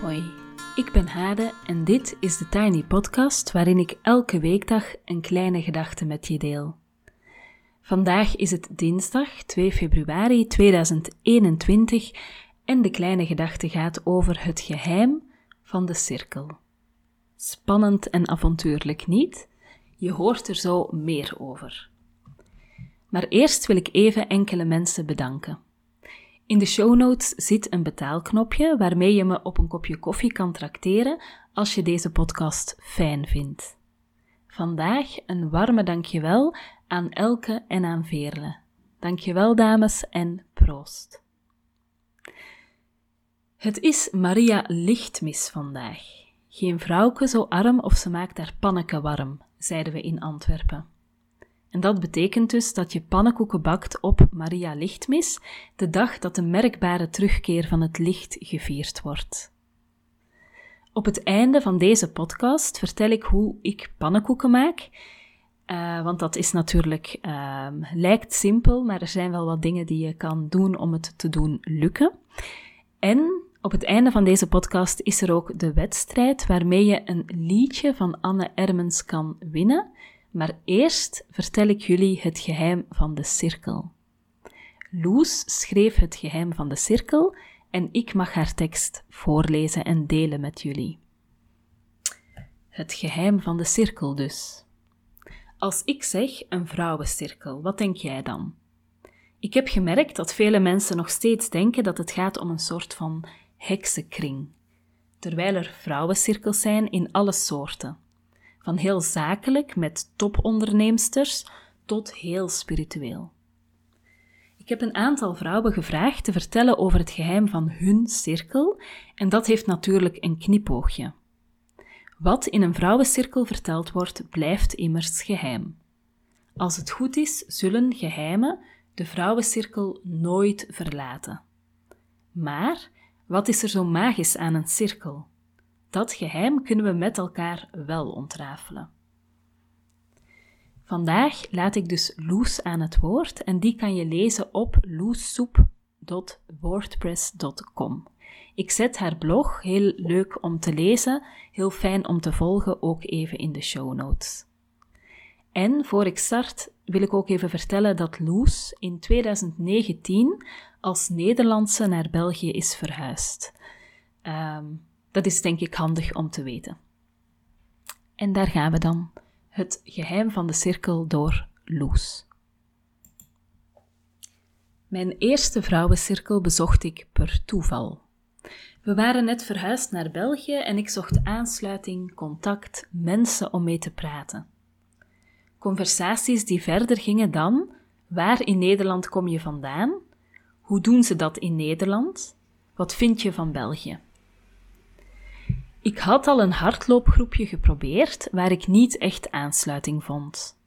Hoi, ik ben Hade en dit is de Tiny Podcast waarin ik elke weekdag een kleine gedachte met je deel. Vandaag is het dinsdag 2 februari 2021 en de kleine gedachte gaat over het geheim van de cirkel. Spannend en avontuurlijk niet? Je hoort er zo meer over. Maar eerst wil ik even enkele mensen bedanken. In de show notes zit een betaalknopje waarmee je me op een kopje koffie kan trakteren als je deze podcast fijn vindt. Vandaag een warme dankjewel aan Elke en aan Veerle. Dankjewel dames en proost. Het is Maria Lichtmis vandaag. Geen vrouwke zo arm of ze maakt haar panneke warm, zeiden we in Antwerpen. En dat betekent dus dat je pannenkoeken bakt op Maria Lichtmis, de dag dat de merkbare terugkeer van het licht gevierd wordt. Op het einde van deze podcast vertel ik hoe ik pannenkoeken maak. Uh, want dat is natuurlijk, uh, lijkt simpel, maar er zijn wel wat dingen die je kan doen om het te doen lukken. En op het einde van deze podcast is er ook de wedstrijd waarmee je een liedje van Anne Ermens kan winnen. Maar eerst vertel ik jullie het geheim van de cirkel. Loes schreef het geheim van de cirkel en ik mag haar tekst voorlezen en delen met jullie. Het geheim van de cirkel dus. Als ik zeg een vrouwencirkel, wat denk jij dan? Ik heb gemerkt dat vele mensen nog steeds denken dat het gaat om een soort van heksenkring, terwijl er vrouwencirkels zijn in alle soorten. Van heel zakelijk met toponderneemsters tot heel spiritueel. Ik heb een aantal vrouwen gevraagd te vertellen over het geheim van hun cirkel en dat heeft natuurlijk een knipoogje. Wat in een vrouwencirkel verteld wordt, blijft immers geheim. Als het goed is, zullen geheimen de vrouwencirkel nooit verlaten. Maar wat is er zo magisch aan een cirkel? Dat geheim kunnen we met elkaar wel ontrafelen. Vandaag laat ik dus Loes aan het woord en die kan je lezen op loessoep.wordpress.com. Ik zet haar blog, heel leuk om te lezen, heel fijn om te volgen, ook even in de show notes. En voor ik start wil ik ook even vertellen dat Loes in 2019 als Nederlandse naar België is verhuisd. Um, dat is denk ik handig om te weten. En daar gaan we dan. Het geheim van de cirkel door Loes. Mijn eerste vrouwencirkel bezocht ik per toeval. We waren net verhuisd naar België en ik zocht aansluiting, contact, mensen om mee te praten. Conversaties die verder gingen dan: waar in Nederland kom je vandaan? Hoe doen ze dat in Nederland? Wat vind je van België? Ik had al een hardloopgroepje geprobeerd waar ik niet echt aansluiting vond.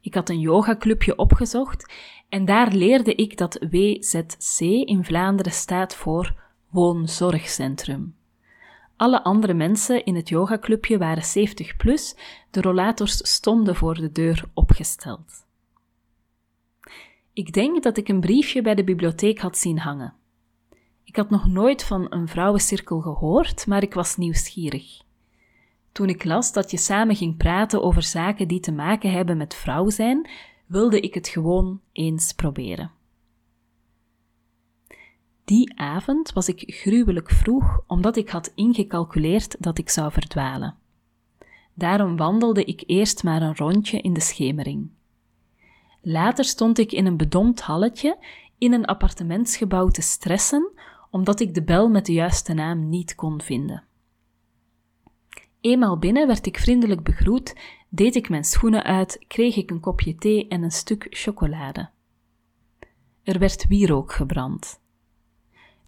Ik had een yogaclubje opgezocht en daar leerde ik dat WZC in Vlaanderen staat voor Woonzorgcentrum. Alle andere mensen in het yogaclubje waren 70 plus, de rollators stonden voor de deur opgesteld. Ik denk dat ik een briefje bij de bibliotheek had zien hangen. Ik had nog nooit van een vrouwencirkel gehoord, maar ik was nieuwsgierig. Toen ik las dat je samen ging praten over zaken die te maken hebben met vrouw zijn, wilde ik het gewoon eens proberen. Die avond was ik gruwelijk vroeg, omdat ik had ingecalculeerd dat ik zou verdwalen. Daarom wandelde ik eerst maar een rondje in de schemering. Later stond ik in een bedompt halletje in een appartementsgebouw te stressen omdat ik de bel met de juiste naam niet kon vinden. Eenmaal binnen werd ik vriendelijk begroet, deed ik mijn schoenen uit, kreeg ik een kopje thee en een stuk chocolade. Er werd wierook gebrand.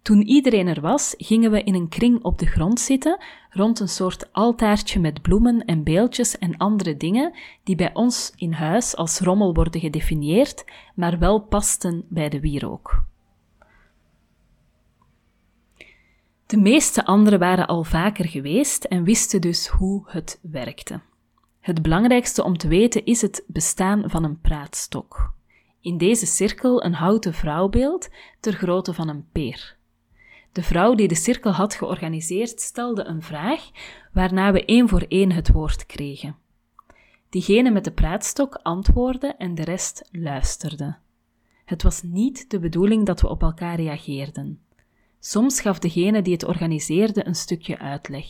Toen iedereen er was, gingen we in een kring op de grond zitten, rond een soort altaartje met bloemen en beeldjes en andere dingen die bij ons in huis als rommel worden gedefinieerd, maar wel pasten bij de wierook. De meeste anderen waren al vaker geweest en wisten dus hoe het werkte. Het belangrijkste om te weten is het bestaan van een praatstok. In deze cirkel een houten vrouwbeeld ter grootte van een peer. De vrouw die de cirkel had georganiseerd stelde een vraag, waarna we één voor één het woord kregen. Diegene met de praatstok antwoordde en de rest luisterde. Het was niet de bedoeling dat we op elkaar reageerden. Soms gaf degene die het organiseerde een stukje uitleg.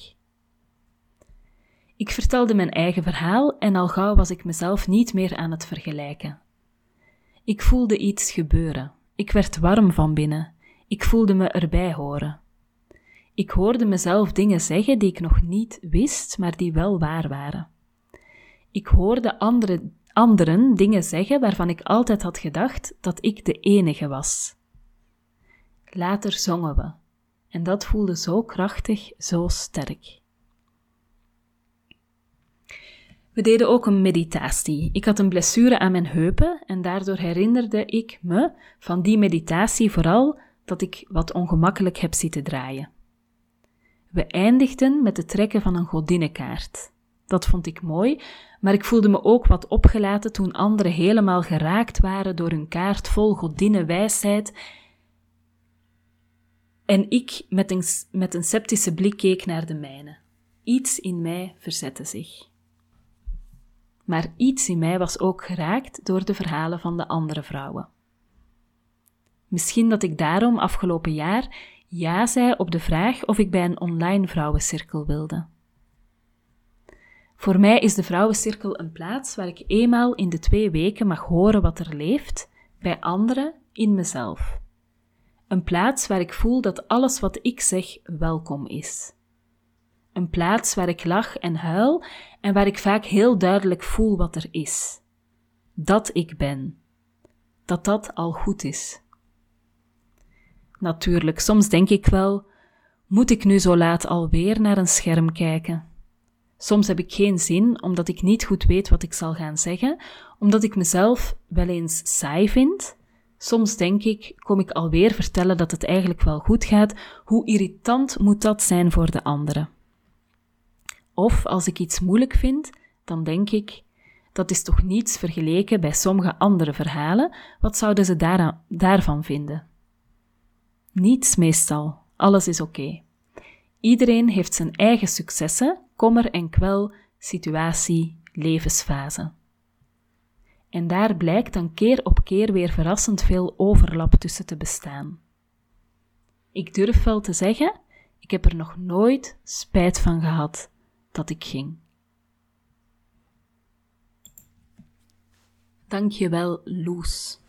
Ik vertelde mijn eigen verhaal en al gauw was ik mezelf niet meer aan het vergelijken. Ik voelde iets gebeuren. Ik werd warm van binnen. Ik voelde me erbij horen. Ik hoorde mezelf dingen zeggen die ik nog niet wist, maar die wel waar waren. Ik hoorde andere, anderen dingen zeggen waarvan ik altijd had gedacht dat ik de enige was. Later zongen we, en dat voelde zo krachtig, zo sterk. We deden ook een meditatie. Ik had een blessure aan mijn heupen en daardoor herinnerde ik me van die meditatie vooral dat ik wat ongemakkelijk heb zitten draaien. We eindigden met het trekken van een godinnenkaart. Dat vond ik mooi, maar ik voelde me ook wat opgelaten toen anderen helemaal geraakt waren door een kaart vol godinnenwijsheid en ik met een, met een sceptische blik keek naar de mijne. Iets in mij verzette zich. Maar iets in mij was ook geraakt door de verhalen van de andere vrouwen. Misschien dat ik daarom afgelopen jaar ja zei op de vraag of ik bij een online vrouwencirkel wilde. Voor mij is de vrouwencirkel een plaats waar ik eenmaal in de twee weken mag horen wat er leeft, bij anderen in mezelf. Een plaats waar ik voel dat alles wat ik zeg welkom is. Een plaats waar ik lach en huil en waar ik vaak heel duidelijk voel wat er is. Dat ik ben. Dat dat al goed is. Natuurlijk, soms denk ik wel: moet ik nu zo laat alweer naar een scherm kijken? Soms heb ik geen zin omdat ik niet goed weet wat ik zal gaan zeggen, omdat ik mezelf wel eens saai vind. Soms denk ik, kom ik alweer vertellen dat het eigenlijk wel goed gaat, hoe irritant moet dat zijn voor de anderen? Of als ik iets moeilijk vind, dan denk ik, dat is toch niets vergeleken bij sommige andere verhalen, wat zouden ze daarvan vinden? Niets meestal, alles is oké. Iedereen heeft zijn eigen successen, kommer en kwel, situatie, levensfase. En daar blijkt dan keer op keer weer verrassend veel overlap tussen te bestaan. Ik durf wel te zeggen, ik heb er nog nooit spijt van gehad dat ik ging. Dankjewel, Loes.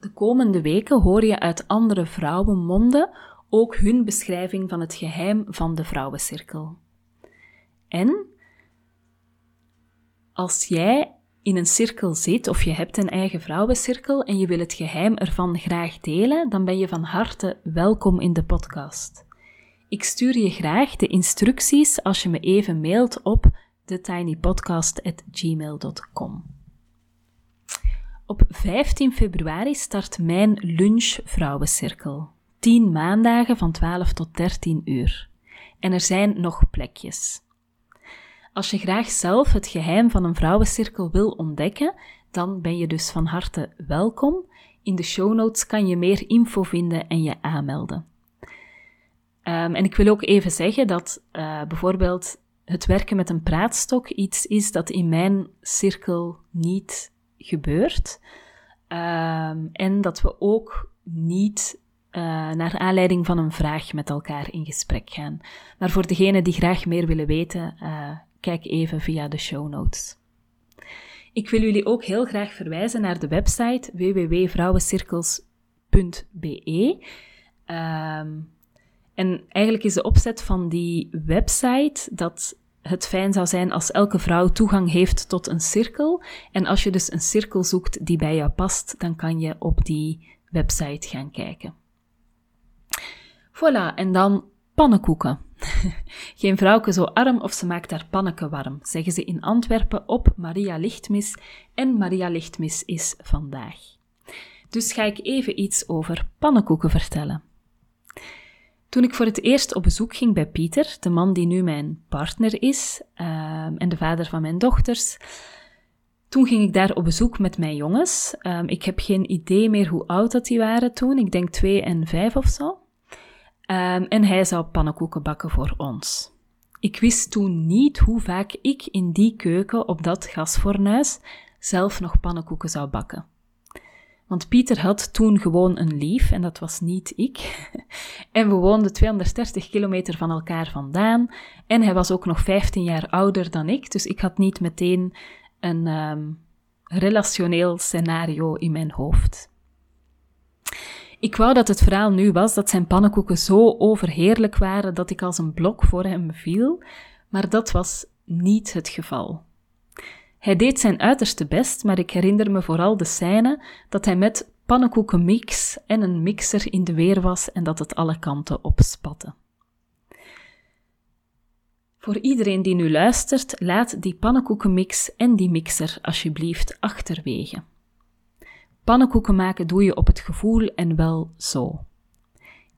De komende weken hoor je uit andere vrouwenmonden ook hun beschrijving van het geheim van de vrouwencirkel. En als jij in een cirkel zit of je hebt een eigen vrouwencirkel en je wil het geheim ervan graag delen, dan ben je van harte welkom in de podcast. Ik stuur je graag de instructies als je me even mailt op thetinypodcast.gmail.com. Op 15 februari start mijn lunch vrouwencirkel. 10 maandagen van 12 tot 13 uur. En er zijn nog plekjes. Als je graag zelf het geheim van een vrouwencirkel wil ontdekken, dan ben je dus van harte welkom. In de show notes kan je meer info vinden en je aanmelden. Um, en ik wil ook even zeggen dat uh, bijvoorbeeld het werken met een praatstok iets is dat in mijn cirkel niet gebeurt. Um, en dat we ook niet uh, naar aanleiding van een vraag met elkaar in gesprek gaan. Maar voor degenen die graag meer willen weten, uh, kijk even via de show notes. Ik wil jullie ook heel graag verwijzen naar de website www.vrouwencirkels.be. Um, en eigenlijk is de opzet van die website dat het fijn zou zijn als elke vrouw toegang heeft tot een cirkel. En als je dus een cirkel zoekt die bij jou past, dan kan je op die website gaan kijken. Voilà, en dan pannenkoeken. Geen vrouwke zo arm of ze maakt haar panneke warm, zeggen ze in Antwerpen op Maria Lichtmis. En Maria Lichtmis is vandaag. Dus ga ik even iets over pannenkoeken vertellen. Toen ik voor het eerst op bezoek ging bij Pieter, de man die nu mijn partner is um, en de vader van mijn dochters, toen ging ik daar op bezoek met mijn jongens. Um, ik heb geen idee meer hoe oud dat die waren toen. Ik denk twee en vijf of zo. Ehm, en hij zou pannenkoeken bakken voor ons. Ik wist toen niet hoe vaak ik in die keuken op dat gasfornuis zelf nog pannenkoeken zou bakken. Want Pieter had toen gewoon een lief en dat was niet ik. En we woonden 230 kilometer van elkaar vandaan. En hij was ook nog 15 jaar ouder dan ik, dus ik had niet meteen een um, relationeel scenario in mijn hoofd. Ik wou dat het verhaal nu was dat zijn pannenkoeken zo overheerlijk waren dat ik als een blok voor hem viel, maar dat was niet het geval. Hij deed zijn uiterste best, maar ik herinner me vooral de scène dat hij met pannenkoekenmix en een mixer in de weer was en dat het alle kanten opspatte. Voor iedereen die nu luistert, laat die pannenkoekenmix en die mixer alsjeblieft achterwege. Pannenkoeken maken doe je op het gevoel en wel zo.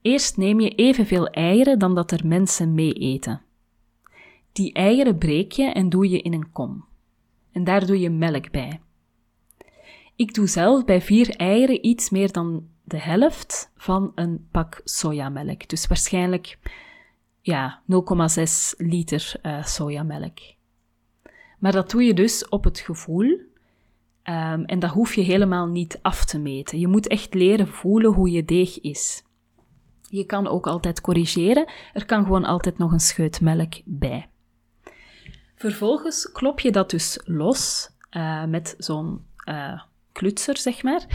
Eerst neem je evenveel eieren dan dat er mensen mee eten. Die eieren breek je en doe je in een kom. En daar doe je melk bij. Ik doe zelf bij vier eieren iets meer dan de helft van een pak sojamelk. Dus waarschijnlijk ja, 0,6 liter uh, sojamelk. Maar dat doe je dus op het gevoel. Um, en dat hoef je helemaal niet af te meten. Je moet echt leren voelen hoe je deeg is. Je kan ook altijd corrigeren. Er kan gewoon altijd nog een scheut melk bij. Vervolgens klop je dat dus los uh, met zo'n uh, klutser, zeg maar.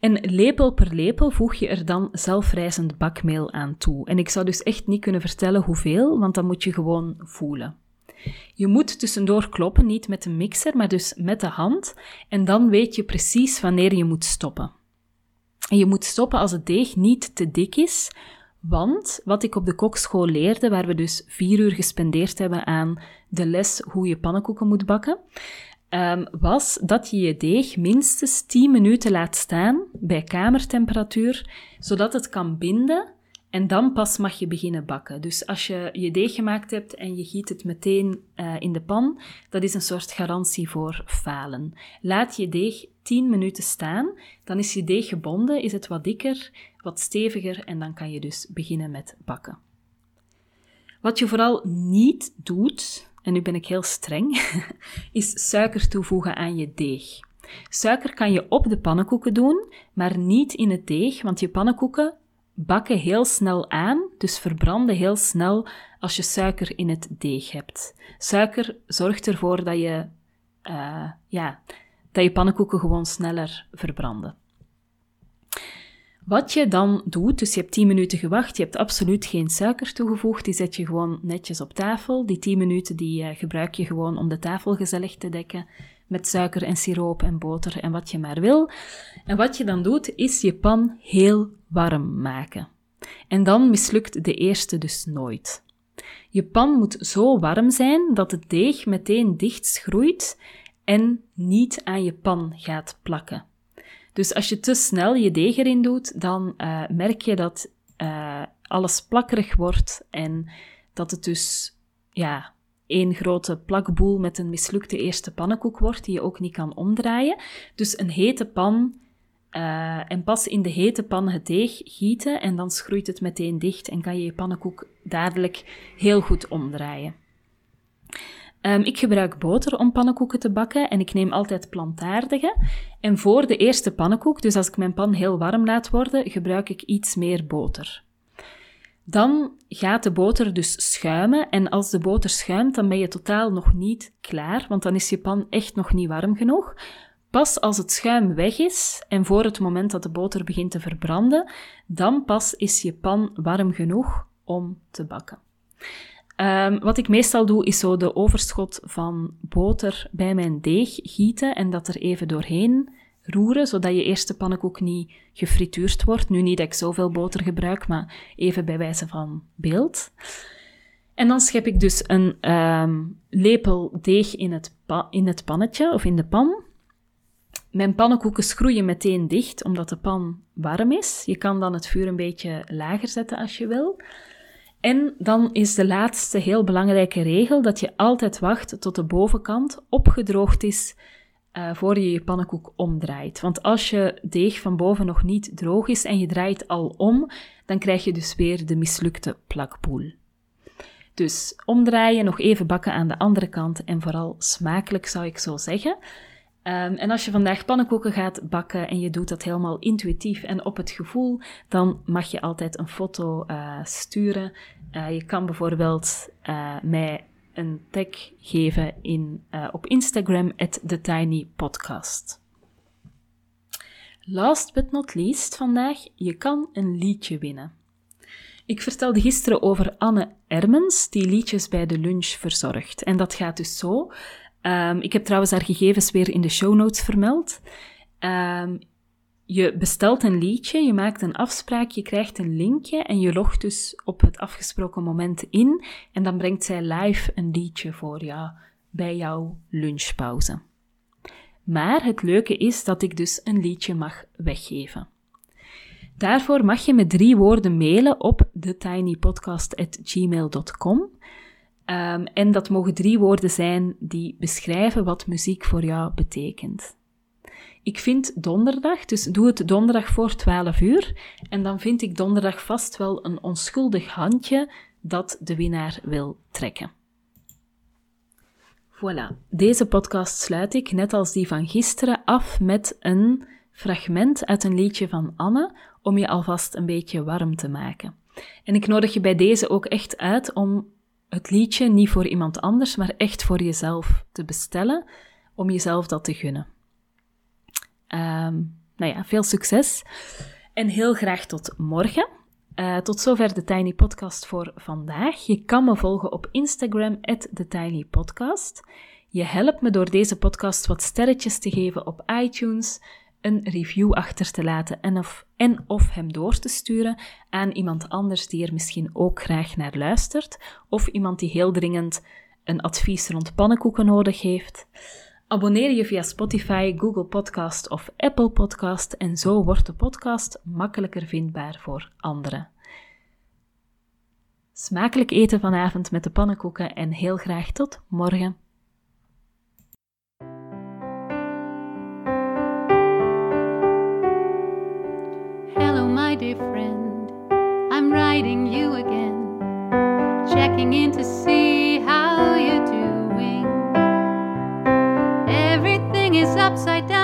En lepel per lepel voeg je er dan zelfrijzend bakmeel aan toe. En ik zou dus echt niet kunnen vertellen hoeveel, want dat moet je gewoon voelen. Je moet tussendoor kloppen, niet met een mixer, maar dus met de hand. En dan weet je precies wanneer je moet stoppen. En je moet stoppen als het deeg niet te dik is, want wat ik op de kokschool leerde, waar we dus vier uur gespendeerd hebben aan de les hoe je pannenkoeken moet bakken, um, was dat je je deeg minstens 10 minuten laat staan bij kamertemperatuur, zodat het kan binden en dan pas mag je beginnen bakken. Dus als je je deeg gemaakt hebt en je giet het meteen uh, in de pan, dat is een soort garantie voor falen. Laat je deeg 10 minuten staan, dan is je deeg gebonden, is het wat dikker, wat steviger en dan kan je dus beginnen met bakken. Wat je vooral niet doet, en nu ben ik heel streng, is suiker toevoegen aan je deeg. Suiker kan je op de pannenkoeken doen, maar niet in het deeg, want je pannenkoeken bakken heel snel aan, dus verbranden heel snel als je suiker in het deeg hebt. Suiker zorgt ervoor dat je, uh, ja, dat je pannenkoeken gewoon sneller verbranden. Wat je dan doet, dus je hebt 10 minuten gewacht, je hebt absoluut geen suiker toegevoegd, die zet je gewoon netjes op tafel. Die 10 minuten die uh, gebruik je gewoon om de tafel gezellig te dekken met suiker en siroop en boter en wat je maar wil. En wat je dan doet, is je pan heel warm maken. En dan mislukt de eerste dus nooit. Je pan moet zo warm zijn dat het deeg meteen dicht schroeit en niet aan je pan gaat plakken. Dus als je te snel je deeg erin doet, dan uh, merk je dat uh, alles plakkerig wordt en dat het dus ja, één grote plakboel met een mislukte eerste pannenkoek wordt, die je ook niet kan omdraaien. Dus een hete pan uh, en pas in de hete pan het deeg gieten en dan schroeit het meteen dicht en kan je je pannenkoek dadelijk heel goed omdraaien. Um, ik gebruik boter om pannenkoeken te bakken en ik neem altijd plantaardige. En voor de eerste pannenkoek, dus als ik mijn pan heel warm laat worden, gebruik ik iets meer boter. Dan gaat de boter dus schuimen en als de boter schuimt, dan ben je totaal nog niet klaar, want dan is je pan echt nog niet warm genoeg. Pas als het schuim weg is en voor het moment dat de boter begint te verbranden, dan pas is je pan warm genoeg om te bakken. Um, wat ik meestal doe, is zo de overschot van boter bij mijn deeg gieten en dat er even doorheen roeren, zodat je eerste pannenkoek niet gefrituurd wordt. Nu niet dat ik zoveel boter gebruik, maar even bij wijze van beeld. En dan schep ik dus een um, lepel deeg in het, in het pannetje of in de pan. Mijn pannenkoeken schroeien meteen dicht, omdat de pan warm is. Je kan dan het vuur een beetje lager zetten als je wil. En dan is de laatste heel belangrijke regel dat je altijd wacht tot de bovenkant opgedroogd is uh, voor je je pannenkoek omdraait. Want als je deeg van boven nog niet droog is en je draait al om, dan krijg je dus weer de mislukte plakpoel. Dus omdraaien, nog even bakken aan de andere kant en vooral smakelijk zou ik zo zeggen. Um, en als je vandaag pannenkoeken gaat bakken en je doet dat helemaal intuïtief en op het gevoel, dan mag je altijd een foto uh, sturen. Uh, je kan bijvoorbeeld uh, mij een tag geven in, op Instagram, TheTinyPodcast. Last but not least vandaag, je kan een liedje winnen. Ik vertelde gisteren over Anne Ermens, die liedjes bij de lunch verzorgt. En dat gaat dus zo. Um, ik heb trouwens haar gegevens weer in de show notes vermeld. Um, je bestelt een liedje, je maakt een afspraak, je krijgt een linkje en je logt dus op het afgesproken moment in. En dan brengt zij live een liedje voor jou bij jouw lunchpauze. Maar het leuke is dat ik dus een liedje mag weggeven. Daarvoor mag je me drie woorden mailen op thetinypodcast.gmail.com. Um, en dat mogen drie woorden zijn die beschrijven wat muziek voor jou betekent. Ik vind donderdag, dus doe het donderdag voor 12 uur. En dan vind ik donderdag vast wel een onschuldig handje dat de winnaar wil trekken. Voilà, deze podcast sluit ik, net als die van gisteren, af met een fragment uit een liedje van Anne om je alvast een beetje warm te maken. En ik nodig je bij deze ook echt uit om het liedje niet voor iemand anders, maar echt voor jezelf te bestellen, om jezelf dat te gunnen. Um, nou ja, veel succes en heel graag tot morgen. Uh, tot zover de Tiny Podcast voor vandaag. Je kan me volgen op Instagram, TheTinyPodcast. Je helpt me door deze podcast wat sterretjes te geven op iTunes, een review achter te laten en of, en of hem door te sturen aan iemand anders die er misschien ook graag naar luistert, of iemand die heel dringend een advies rond pannenkoeken nodig heeft. Abonneer je via Spotify, Google Podcast of Apple Podcast en zo wordt de podcast makkelijker vindbaar voor anderen. Smakelijk eten vanavond met de pannenkoeken en heel graag tot morgen. dear friend. I'm writing you again, checking in to see how you're doing. Upside down,